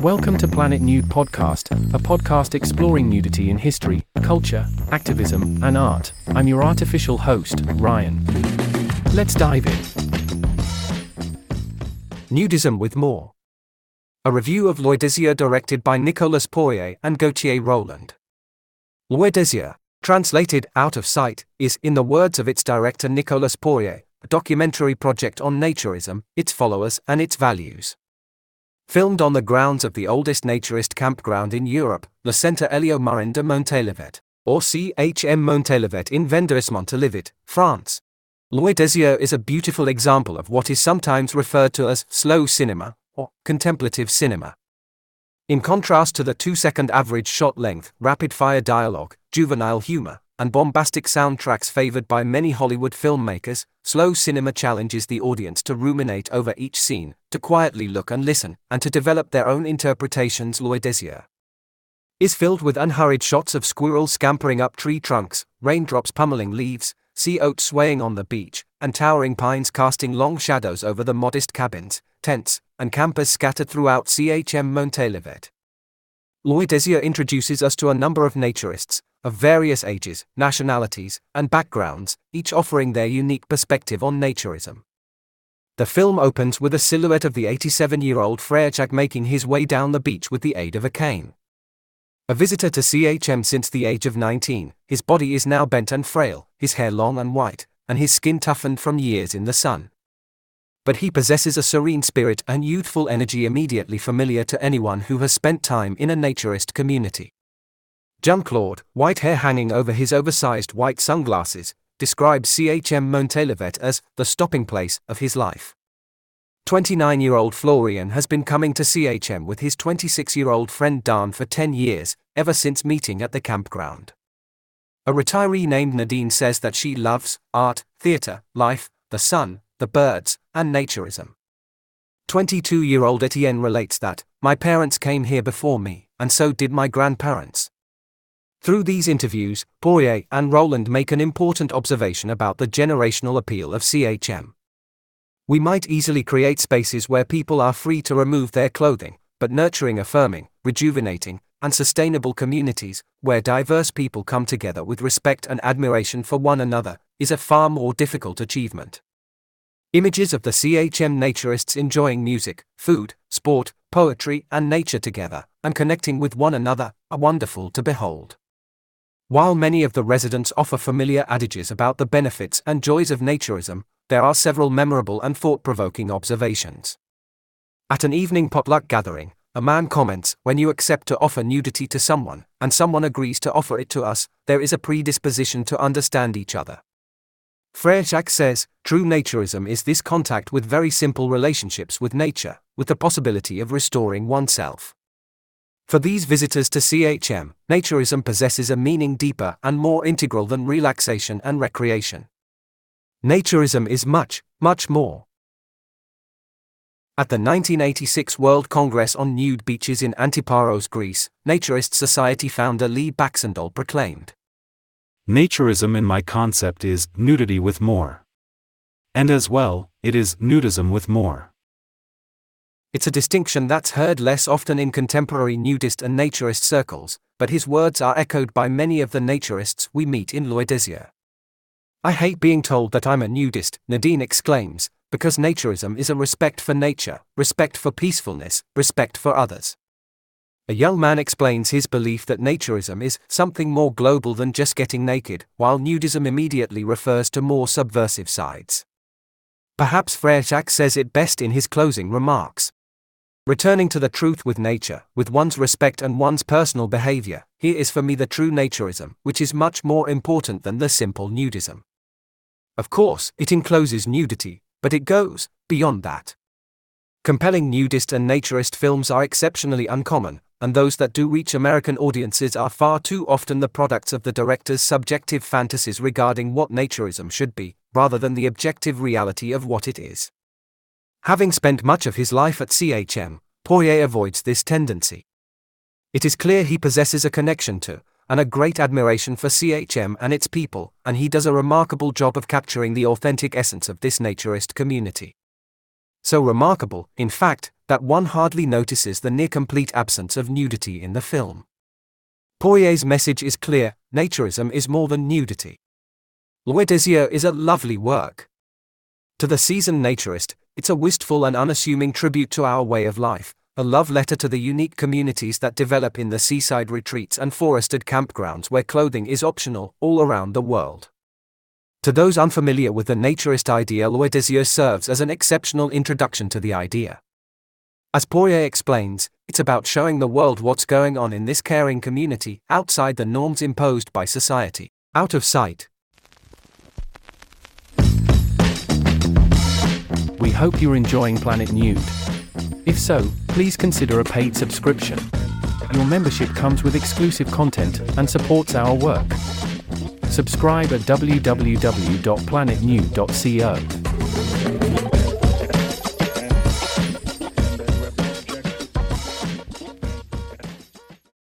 Welcome to Planet Nude Podcast, a podcast exploring nudity in history, culture, activism, and art. I'm your artificial host, Ryan. Let's dive in. Nudism with More. A review of Loin Des Yeux directed by Nicolas Poirier and Gauthier Roland. Loin Des Yeux, translated Out of Sight, is, in the words of its director Nicolas Poirier, a documentary project on naturism, its followers, and its values. Filmed on the grounds of the oldest naturist campground in Europe, Le Centre Hélio Marin de Montalivet, or CHM Montalivet in Vendays-Montalivet, France. Loin Des Yeux is a beautiful example of what is sometimes referred to as slow cinema, or contemplative cinema. In contrast to the two second average shot length, rapid fire dialogue, juvenile humor, and bombastic soundtracks favored by many Hollywood filmmakers, slow cinema challenges the audience to ruminate over each scene, to quietly look and listen, and to develop their own interpretations. Loin Des Yeux is filled with unhurried shots of squirrels scampering up tree trunks, raindrops pummeling leaves, sea oats swaying on the beach, and towering pines casting long shadows over the modest cabins, tents, and campers scattered throughout CHM Montalivet. Loin Des Yeux introduces us to a number of naturists, of various ages, nationalities, and backgrounds, each offering their unique perspective on naturism. The film opens with a silhouette of the 87 year old Jacques making his way down the beach with the aid of a cane. A visitor to CHM since the age of 19, his body is now bent and frail, his hair long and white, and his skin toughened from years in the sun but he possesses a serene spirit and youthful energy immediately familiar to anyone who has spent time in a naturist community. Jean Claude, white hair hanging over his oversized white sunglasses, describes CHM Montalivet as the stopping place of his life. 29 year old Florian has been coming to CHM with his 26 year old friend Dan for 10 years, ever since meeting at the campground. A retiree named Nadine says that she loves art, theatre, life, the sun, the birds, and naturism. 22 year old Etienne relates that, My parents came here before me, and so did my grandparents. Through these interviews, Poirier and Roland make an important observation about the generational appeal of CHM. We might easily create spaces where people are free to remove their clothing, but nurturing affirming, rejuvenating, and sustainable communities, where diverse people come together with respect and admiration for one another, is a far more difficult achievement. Images of the CHM naturists enjoying music, food, sport, poetry, and nature together, and connecting with one another, are wonderful to behold. While many of the residents offer familiar adages about the benefits and joys of naturism, there are several memorable and thought provoking observations. At an evening potluck gathering, a man comments When you accept to offer nudity to someone, and someone agrees to offer it to us, there is a predisposition to understand each other. Jacques says, true naturism is this contact with very simple relationships with nature, with the possibility of restoring oneself. For these visitors to CHM, naturism possesses a meaning deeper and more integral than relaxation and recreation. Naturism is much, much more. At the 1986 World Congress on Nude Beaches in Antiparos, Greece, Naturist Society founder Lee Baxandall proclaimed Naturism in my concept is nudity with more. And as well, it is nudism with more. It's a distinction that's heard less often in contemporary nudist and naturist circles, but his words are echoed by many of the naturists we meet in Loin Des Yeux. I hate being told that I'm a nudist, Nadine exclaims, because naturism is a respect for nature, respect for peacefulness, respect for others. A young man explains his belief that naturism is something more global than just getting naked, while nudism immediately refers to more subversive sides. Perhaps Frère says it best in his closing remarks. Returning to the truth with nature, with one's respect and one's personal behavior, here is for me the true naturism, which is much more important than the simple nudism. Of course, it encloses nudity, but it goes beyond that. Compelling nudist and naturist films are exceptionally uncommon, and those that do reach American audiences are far too often the products of the director's subjective fantasies regarding what naturism should be, rather than the objective reality of what it is. Having spent much of his life at CHM, Poirier avoids this tendency. It is clear he possesses a connection to, and a great admiration for CHM and its people, and he does a remarkable job of capturing the authentic essence of this naturist community. So remarkable, in fact, that one hardly notices the near complete absence of nudity in the film. Poirier's message is clear naturism is more than nudity. Désirs is a lovely work. To the seasoned naturist, it's a wistful and unassuming tribute to our way of life, a love letter to the unique communities that develop in the seaside retreats and forested campgrounds where clothing is optional all around the world. To those unfamiliar with the naturist idea, Loin Des Yeux serves as an exceptional introduction to the idea. As Poirier explains, it's about showing the world what's going on in this caring community outside the norms imposed by society. Out of sight, We hope you're enjoying Planet Nude. If so, please consider a paid subscription. Your membership comes with exclusive content and supports our work. Subscribe at www.planetnude.co.